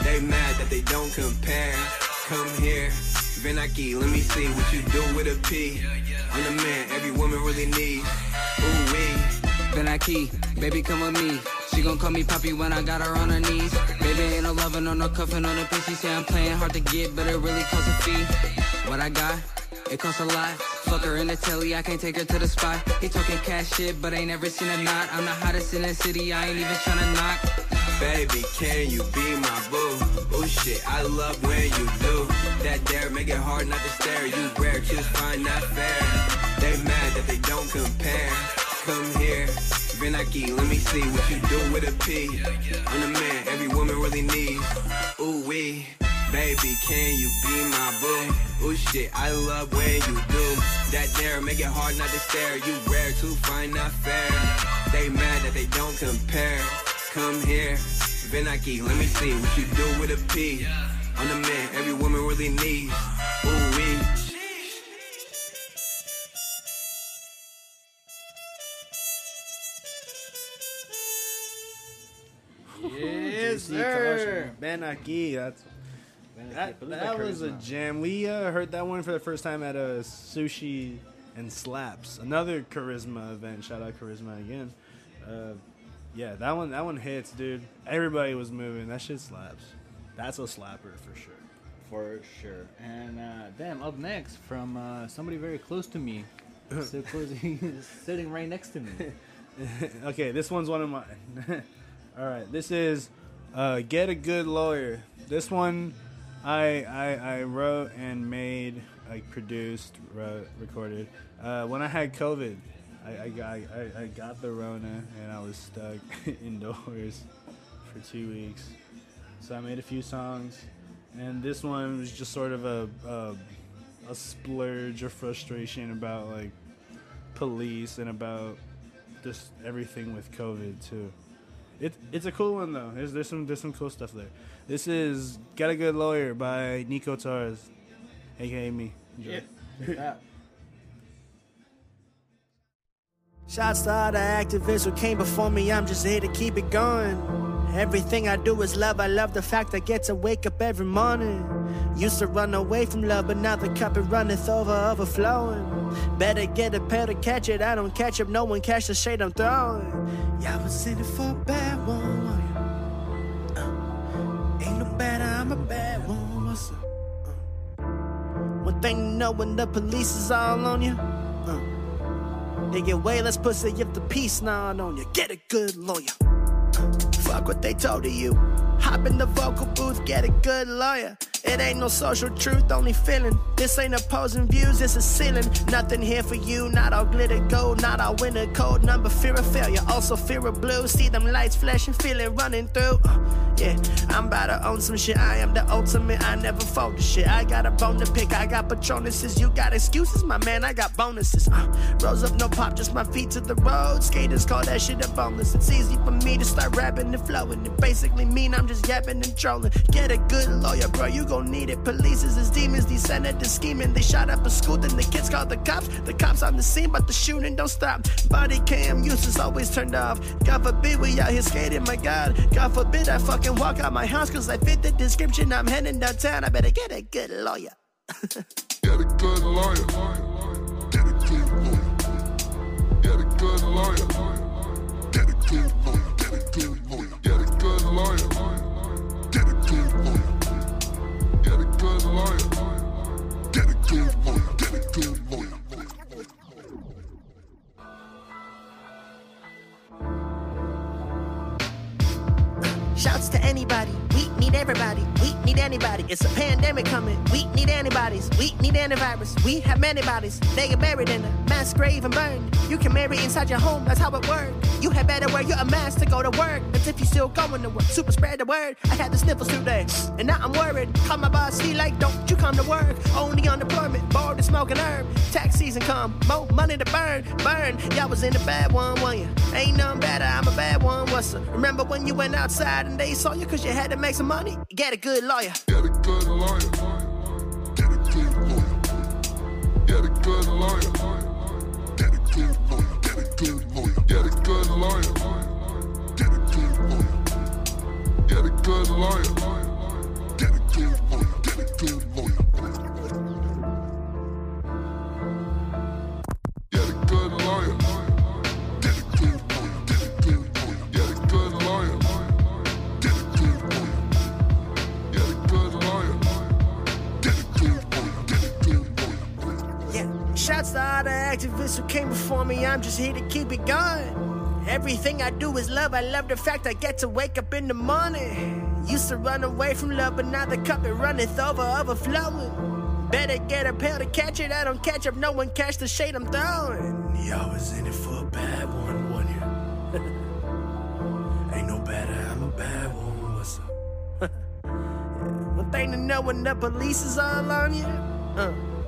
They mad that they don't compare. Come here, Ven Aquí, let me see what you do with a P. I'm the man every woman really needs. Ooh wee. Ven Aquí, baby, come with me. She gon' call me poppy when I got her on her knees. Baby, ain't no loving or no cuffing on piece. She say I'm playing hard to get, but it really costs a fee. What I got, it costs a lot. Fuck her in the telly, I can't take her to the spot. He talking cash shit, but ain't never seen a knot. I'm the hottest in the city, I ain't even tryna knock. Baby, can you be my boo? Oh shit, I love when you do that dare, make it hard not to stare. You rare, choose fine, not fair. They mad that they don't compare. Come here, Ven Aquí, let me see what you do with a P. I'm the man every woman really needs. Ooh wee, baby, can you be my boo? Oh shit, I love when you do that dare, make it hard not to stare. You rare, too fine, not fair. They mad that they don't compare. Come here, Ven Aquí, let me see what you do with a P. I'm the man every woman really needs. Ooh wee. Yes, Juicy sir. Ven Aquí, that's that, that was a jam. We uh, heard that one for the first time at a sushi and slaps, another Karisma event. Shout out Karisma again. Uh, yeah, that one that one hits, dude. Everybody was moving. That shit slaps. That's a slapper for sure. For sure. And uh, damn, up next from uh, somebody very close to me. so close, sitting right next to me. okay, this one's one of mine. All right, this is uh, "Get a Good Lawyer." This one, I I, I wrote and made like produced, wrote, recorded. Uh, when I had COVID, I, I, I, I got the Rona and I was stuck indoors for two weeks. So I made a few songs, and this one was just sort of a, a, a splurge of frustration about like police and about just everything with COVID too. It, it's a cool one though. There's, there's some there's some cool stuff there. This is "Get a Good Lawyer" by Niko Torres, aka me. Enjoy. Yeah. Shouts to all the activists who came before me, I'm just here to keep it going. Everything I do is love, I love the fact I get to wake up every morning. Used to run away from love, but now the cup it runneth over, overflowing. Better get a pair to catch it, I don't catch up, no one catch the shade I'm throwing. Yeah, I was in it for a bad one. Uh, ain't no better, I'm a bad one. What's up? Uh, one thing to know when the police is all on you. Uh, they get way less pussy if the peace not on you. Get a good lawyer. Fuck what they told to you. Hop in the vocal booth, get a good lawyer. It ain't no social truth, only feeling. This ain't opposing views, it's a ceiling. Nothing here for you, not all glitter gold, not all winter cold. Number fear of failure, also fear of blue. See them lights flashing, feel it running through. Uh, yeah, I'm about to own some shit. I am the ultimate, I never fold the shit. I got a bone to pick, I got patronuses. You got excuses, my man, I got bonuses. Uh, rose up, no pop, just my feet to the road. Skaters call that shit a bonus. It's easy for me to start rapping flowing. It basically mean I'm just yapping and trolling. Get a good lawyer, bro, you gon' need it. Police is as demons, descended to scheming. They shot up a school, then the kids called the cops. The cops on the scene, but the shooting don't stop. Body cam use is always turned off. God forbid we out here skating, my God. God forbid I fucking walk out my house, cause I fit the description. I'm heading downtown, I better get a good lawyer. Get a good lawyer. everybody need everybody. We need anybody. It's a pandemic coming. We need antibodies. We need antivirus. We have many bodies. They get buried in a mass grave and burned. You can marry inside your home. That's how it works. You had better wear your mask to go to work. As if you still going to work. Super spread the word. I had the sniffles today. And now I'm worried. Call my boss. He like, don't you come to work. Only unemployment. Bored and smoking herb. Tax season come. More money to burn. Burn. Y'all was in the bad one, one you? Ain't nothing better. I'm a bad one. What's up? Remember when you went outside and they saw you cause you had to make some money? Get a good lawyer. Get a good lawyer. Get a good lawyer. Get a good lawyer. Get a good lawyer. Get a good lawyer. Get a good lawyer. Get a good lawyer. Get a good lawyer. Shouts to all the activists who came before me. I'm just here to keep it going. Everything I do is love. I love the fact I get to wake up in the morning. Used to run away from love, but now the cup it runneth over, overflowing. Better get a pail to catch it. I don't catch up, no one catch the shade I'm throwing. Y'all was in it for a bad one, one you? Ain't no better, I'm a bad one. What's up? One thing to know when the police is all on you. Uh.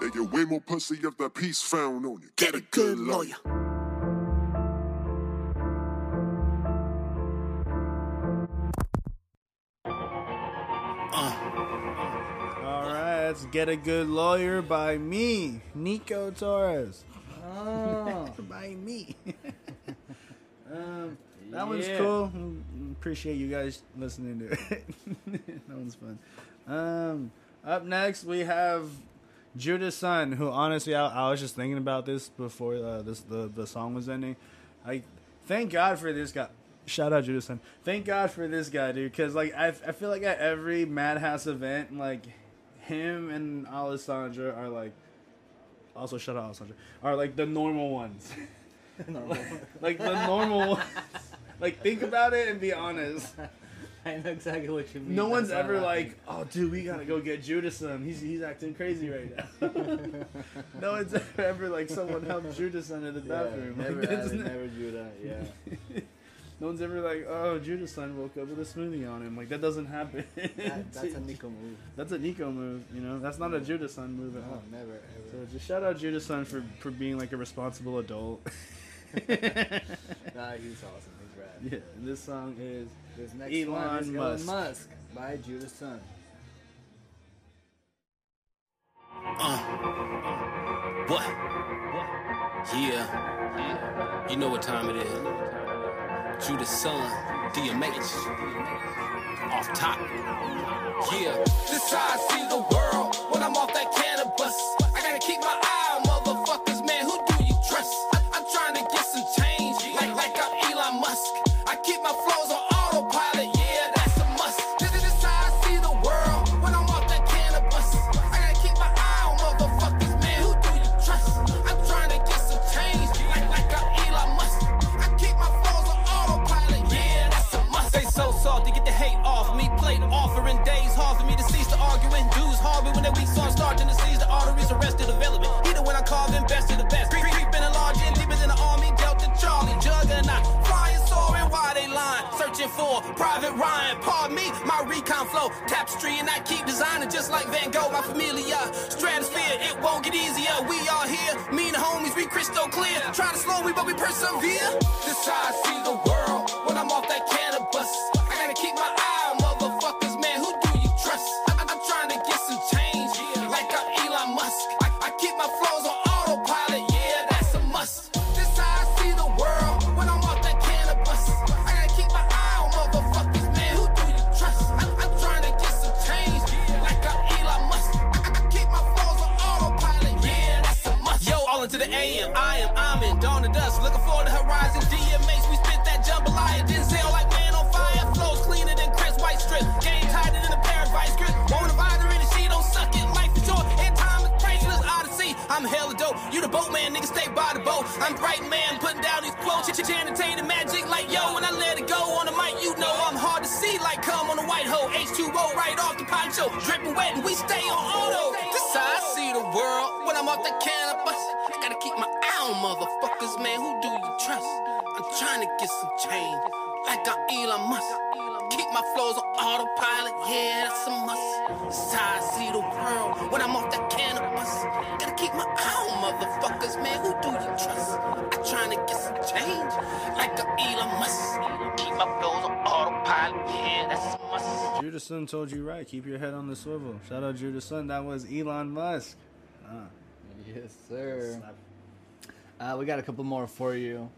They get way more pussy if the peace found on you. Get a good lawyer. All right, let's get a good lawyer by me, Niko Torres. Oh. by me. um, that one's Yeah. cool. Appreciate you guys listening to it. that one's fun. Um, up next we have Judah Sun, who honestly I, I was just thinking about this before uh, this the the song was ending. I thank God for this guy. Shout out Judah Sun. Thank God for this guy, dude. Because like I, I feel like at every Madhouse event, like him and Alessandra are like. Also, shout out Alessandra. Are like the normal ones. like the normal ones. Like think about it and be honest. I know exactly what you mean. No one's ever like, oh, dude, we gotta go get Judah Sun. He's he's acting crazy right now. no one's ever like someone helped Judas under the Yeah, bathroom. never like, that's never do that, yeah. no one's ever like, oh, Judah Sun woke up with a smoothie on him. Like that doesn't happen. That- that's a Niko move. That's a Niko move. You know, that's not a Judah Sun move at No, all. never, ever. So just shout out Judas son for for being like a responsible adult. Nah, he's awesome. He's rad. Yeah, this song is This next Elon one is Musk. Elon Musk by Judah Sun. Uh, what? Yeah. You know what time it is. Judah Sun, DMH. Off top. Yeah. This how I see the world when I'm off that cannabis. That weak song starting to seize the arteries, arrested development. Either when I call of the best. Creep, creeping and large and deeper than the army. Delta Charlie, juggernaut. Flying, soaring, why they lying? Searching for Private Ryan. Pardon me, my recon flow. Tapestry and I keep designing just like Van Gogh, my familia. Stratosphere, it won't get easier. We are here, me and the homies, we crystal clear. Try to slow me, but we persevere. This how I see the world I'm bright man, putting down these quotes. Ch- ch- Chanitated magic like yo. When I let it go on the mic, you know I'm hard to see like come on a white hole. H2O right off the poncho. Dripping wet and we stay on auto. This how I see the world when I'm off the cannabis. I gotta keep my eye on motherfuckers, man. Who do you trust? I'm trying to get some change, like I'm Elon Musk. Keep my flows on autopilot, yeah, that's a must. This how I see the world when I'm off that cannabis. Gotta keep my eye on motherfuckers, man. Who do you trust? I'm trying to get some change, like I'm Elon Musk. Keep my flows on autopilot, yeah, that's a must. Judah Sun told you right. Keep your head on the swivel. Shout out Judah Sun. That was Elon Musk. Ah. Yes, sir. Uh, we got a couple more for you.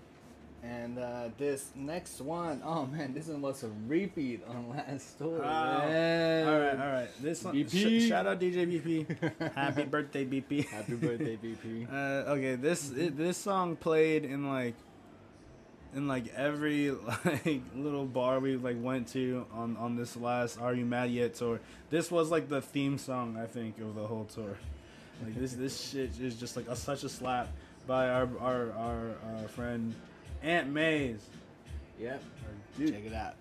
And uh, this next one, oh man, this one was a repeat on last tour. Man. All right, all right. This one, BP. sh- shout out DJ BP. Happy birthday, BP. Happy birthday, BP. Uh, okay, this it, this song played in like in like every like little bar we like went to on on this last Are You Mad Yet tour. This was like the theme song I think of the whole tour. Like this this shit is just like a, such a slap by our our our, our friend Ant Mays. Yep. Dude. Check it out.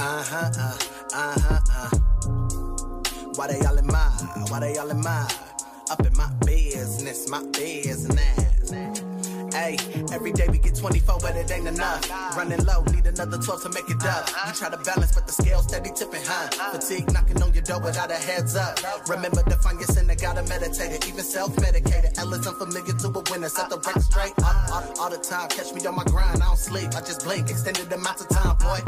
Uh huh, uh, uh huh, uh. Why they all in my, why they all in my, up in my business, my business. Every day we get 24, but it ain't enough. Running low, need another 12 to make it up. You try to balance, but the scale steady tipping high. Fatigue knocking on your door without a heads up. Remember to find your sinner, gotta meditate it. Even self-medicated. L is unfamiliar to a winner. Set the record straight up, all, all the time. Catch me on my grind, I don't sleep. I just blink, extended amount of time, boy.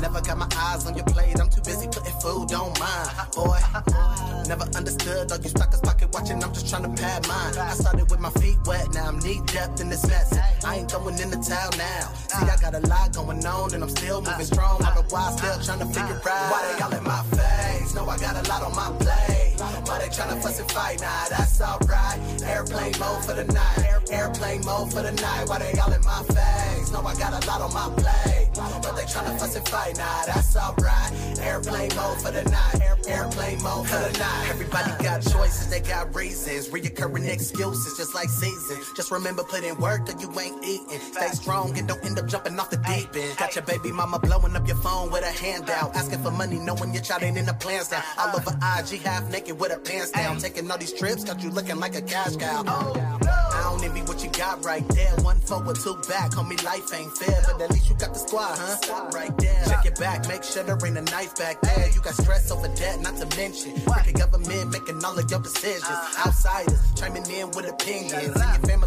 Never got my eyes on your plate. I'm too busy putting food on mine, boy. Never understood all you stalkers pocket watching. I'm just trying to pad mine. I started with my feet wet, now I'm knee depth in this mess. I ain't going in the town now. See, I got a lot going on and I'm still moving strong. All the while still trying to figure out why they all in my face. Know I got a lot on my plate. Why they trying to fuss and fight? Nah, that's alright. Airplane mode for the night. Airplane mode for the night, why they all in my face? Know I got a lot on my plate, but they tryna fuss and fight, nah, that's alright. Airplane mode for the night, airplane mode for the night. Everybody got choices, they got reasons, reoccurring excuses, just like seasons. Just remember put in work or you ain't eating. Stay strong and don't end up jumping off the deep end. Got your baby mama blowing up your phone with a handout, asking for money, knowing your child ain't in the plans down. All over IG, half naked with her pants down, taking all these trips, got you looking like a cash cow. oh I don't envy what you got right there. One forward, two back. Homie, life ain't fair, but at least you got the squad, huh? Right there. Check it back, make sure there ain't a knife back there. You got stress over debt, not to mention. Wicked government making all of your decisions. Outsiders chiming in with opinions. And your family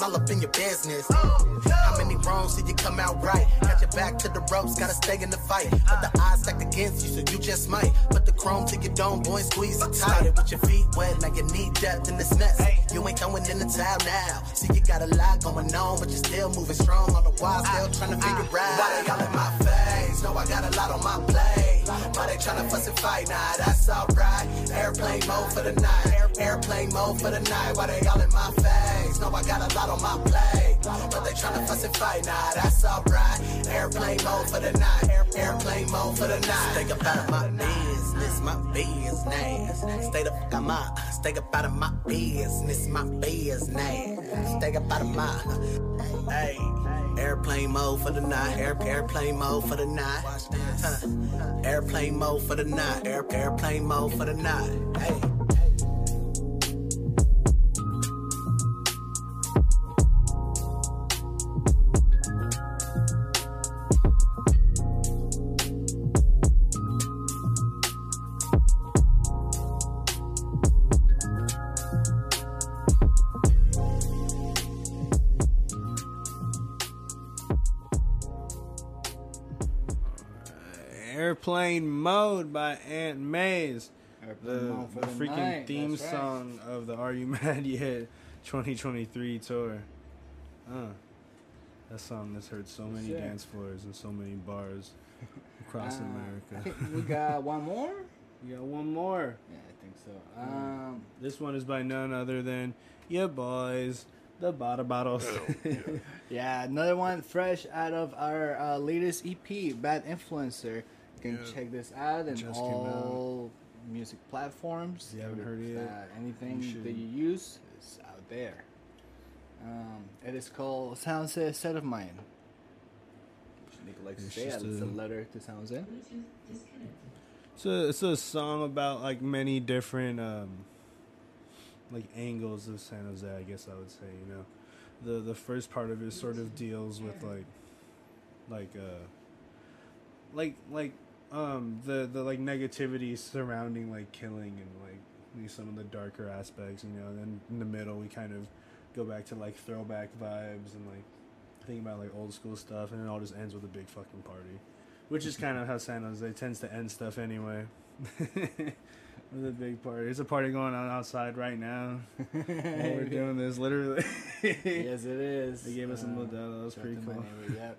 staying all up in your business. Oh, How many wrongs did you come out right? Got your back to the ropes, gotta stay in the fight. But the odds stacked against you, so you just might. Put the chrome to your dome, boy, and squeeze it tight. Started with your feet wet, now you need depth in this mess. You ain't throwing in the towel now. See, you got a lot going on, but you're still moving strong. On the while, still ah. trying to figure ah. out. Why they all in my face? Know I got a lot on my plate. Why they trying to fuss and fight? Nah, that's alright. Airplane mode for the night. Airplane mode for the night. Why they all in my face? Know I got a lot on my plate. But they trying to fuss and fight? Nah, that's alright. Airplane mode for the night. Airplane mode for the night. Stay up out of my business, my business. Stay the fuck out my, stay up out of my business, my business. Stay up out of my, hey. Airplane mode for the night, air, airplane mode for the night. Huh. Airplane mode for the night, air, airplane mode for the night. Hey. Airplane Mode by Ant Mays. The, the the freaking night, theme that's right. song of the Are You Mad Yet 2023 tour. Uh, that song has heard so many Sure. dance floors and so many bars across Uh, America. We got one more. We got one more. Yeah, I think so. Um, This one is by none other than your boys, the Bada Bottles. yeah, another one fresh out of our uh, latest EP, Bad Influencer. You can Yeah. check this out in Just all music platforms. If you haven't heard it yet, uh, anything you that you use is out there. Um, it is called Sounds a Set of Mine. Which Nick likes to It's say just it's a a- letter to Sounds In. It's a, it's a song about like many different um, like angles of San Jose. I guess I would say. You know, the the first part of it sort of deals with like like uh like like um the the like negativity surrounding like killing and like some of the darker aspects. You know, and then in the middle we kind of go back to like throwback vibes and like think about like old school stuff, and it all just ends with a big fucking party. Which is kind of how San Jose tends to end stuff anyway. With a big party. There's a party going on outside right now. We're doing this, literally. yes, it is. They gave us some Uh, Modelo. That was pretty out to my cool. Yep.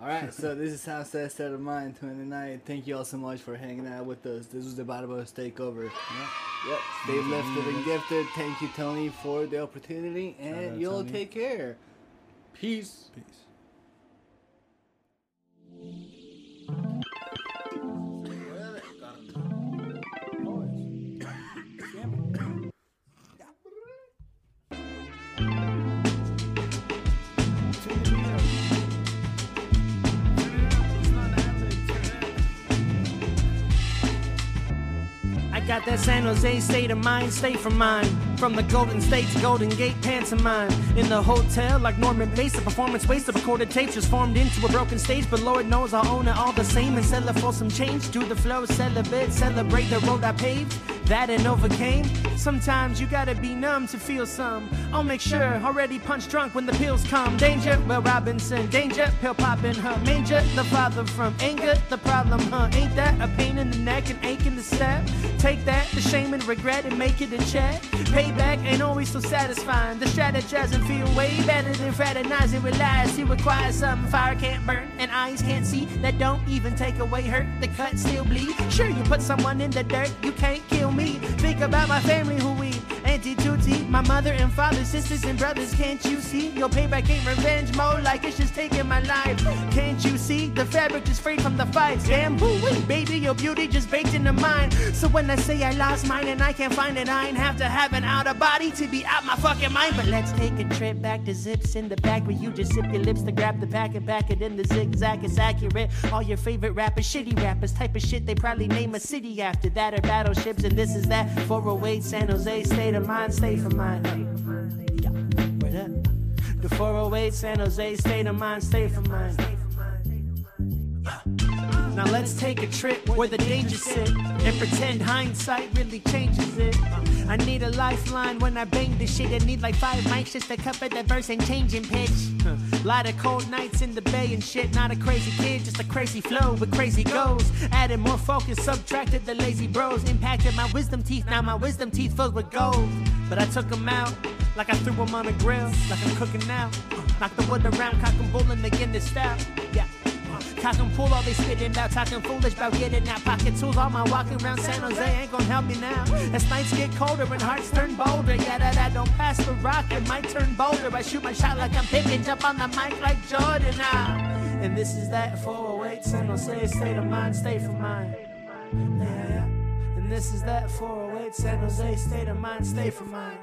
All right, so this is Soundset Set of Mine 29. Thank you all so much for hanging out with us. This was the Barbados Takeover. Yep. Yep. Stay lifted and gifted. Thank you, Tony, for the opportunity, and you'll Tony. take care. Peace. Peace. Got that San Jose state of mind, state from mine. From the Golden State's Golden Gate pantomime. In the hotel, like Norman Bates, the performance waste of recorded tapes just formed into a broken stage. But Lord knows I'll own it all the same and sell it for some change. Do the flow, celebrate, celebrate the road I paved. That and overcame. Sometimes you gotta be numb to feel some. I'll make sure, already punch drunk when the pills come. Danger, Will Robinson, danger, pill pop in her manger. The father from anger, the problem, huh? Ain't that a pain in the neck and ache in the step? Take that, the shame and regret, and make it a check. Payback ain't always so satisfying. The strategizing feel way better than fraternizing with lies. He requires something fire can't burn and eyes can't see. That don't even take away hurt. The cut still bleed. Sure, you put someone in the dirt, you can't kill me. Think about my family who we auntie Tootie, my mother and father, sisters and brothers. Can't you see? Your payback ain't revenge mode, like it's just taking my life. See? The fabric is free from the fights. Damn, baby, your beauty just baked into mine. So when I say I lost mine and I can't find it, I ain't have to have an outer body to be out my fucking mind. But let's take a trip back to zips in the back where you just sip your lips to grab the pack and back it in the zigzag. It's accurate. All your favorite rappers, shitty rappers, type of shit they probably name a city after that or battleships. And this is that 408 San Jose state of mind, stay for mine. The 408 San Jose state of mind, stay for mine. Now let's take a trip where the dangers sit and pretend hindsight really changes it. I need a lifeline when I bang this shit. I need like five mics just to cover the verse and changing pitch. Lot of cold nights in the bay and shit. Not a crazy kid, just a crazy flow with crazy goals. Added more focus, subtracted the lazy bros. Impacted my wisdom teeth, now my wisdom teeth filled with gold. But I took them out like I threw them on a grill, like I'm cooking now. Knock the wood around, cock and bull again this style. Yeah. Cock and pull, all they spitting out, talking foolish about getting out pocket tools. All my walking around San Jose ain't gonna help me now. As nights get colder and hearts turn bolder, yeah, that I don't pass the rock, it might turn bolder. I shoot my shot like I'm picking, jump on the mic like Jordan now. And this is that 408 San Jose state of mind, stay for mine. Yeah, yeah. And this is that 408 San Jose state of mind, stay for mine.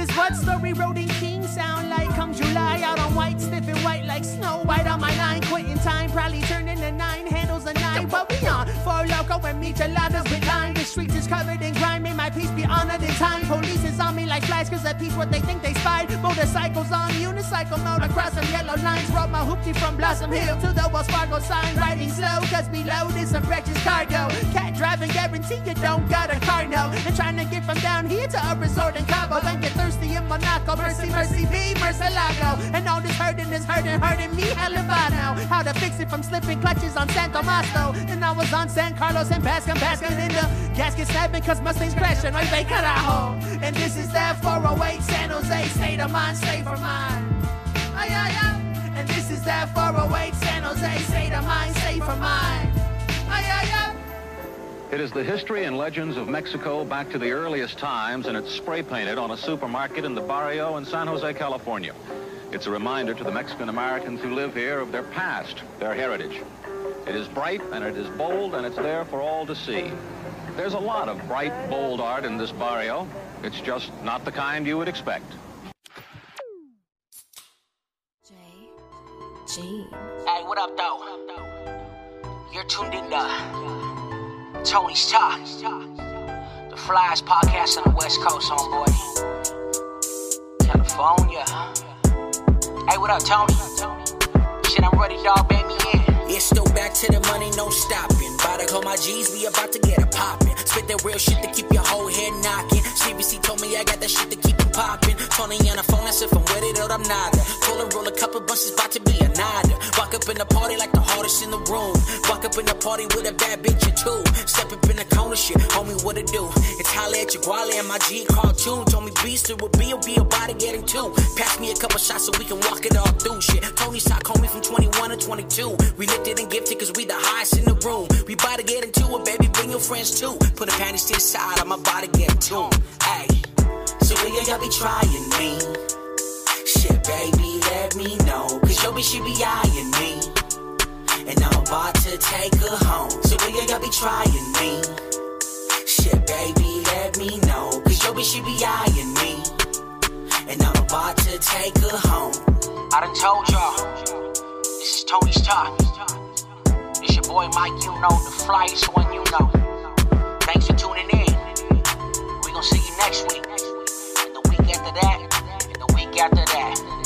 Is what Story Road and King sound like come July. Out on white, stiff and white like snow white on my line. Quitting time, probably turning to nine handles a nine. What we on? Four loco and meet micheladas with lime. The streets is covered in grime. May my peace be honored in time. Police is on me like flies, cause I peace what they think they spied. Motorcycles on unicycle mode across some yellow lines. Rode my hoopty from Blossom Hill to the Wells Fargo sign. Riding slow, cause below there's some precious cargo. Cat driving, guarantee you don't got a car, no. And trying to get from down here to a resort in Cabo. Then get thirsty in Monaco. Mercy, mercy, me, Mercelago. And all this hurting is hurting, hurting me, hell if I know how to fix it from slipping clutches on San Tomaso. And I was on San Carlos and Baskin, Baskin in the gasket snapping cause Mustangs crashing. Oy vey carajo. And this is that 408 San Jose state of mind, stay for mine. Ay, ay, ay. And this is that 408 San Jose state of mind, stay for mine. Ay, ay, ay. It is the history and legends of Mexico back to the earliest times, and it's spray painted on a supermarket in the barrio in San Jose, California. It's a reminder to the Mexican Americans who live here of their past, their heritage. It is bright and it is bold and it's there for all to see. There's a lot of bright, bold art in this barrio. It's just not the kind you would expect. Hey, what up, though? You're tuned in to Tony's Talk, the flyest podcast on the West Coast, homeboy. California. Hey, what up, Tony? Shit, I'm ready, dog. Bang me in. It's still back to the money, no stopping. About to call my G's, we about to get it poppin'. Spit that real shit to keep your whole head knocking. CBC told me I got that shit to keep it poppin'. Tony on the phone, that's if I'm with it or I'm not. Pull and roll a couple bunches, about to be a nada. Walk up in the party like the hardest in the room. Walk up in the party with a bad bitch or two. Step up in the corner, shit, homie, what it do? It's holla at your guale and my G cartoon. Told me beast it would be, be about to get two. Pass me a couple shots so we can walk it all through shit. Tony's talk, homie, from 21 to 22. We lifted and gifted cause we the highest in the room. We about to get into it, baby, bring your friends too. Put the panties to the side, I'm about to get two. Hey, so when y'all be trying me? Shit, baby, let me know. Cause your bitch, she be eyeing me. And I'm about to take her home. So when y'all be trying me? Shit, baby, let me know. Cause your bitch, she be eyeing me. And I'm about to take her home. I done told y'all. This is Tony's Talk. It's your boy Mike, you know, the flyest one you know gonna see you next week. And the week after that, and the week after that.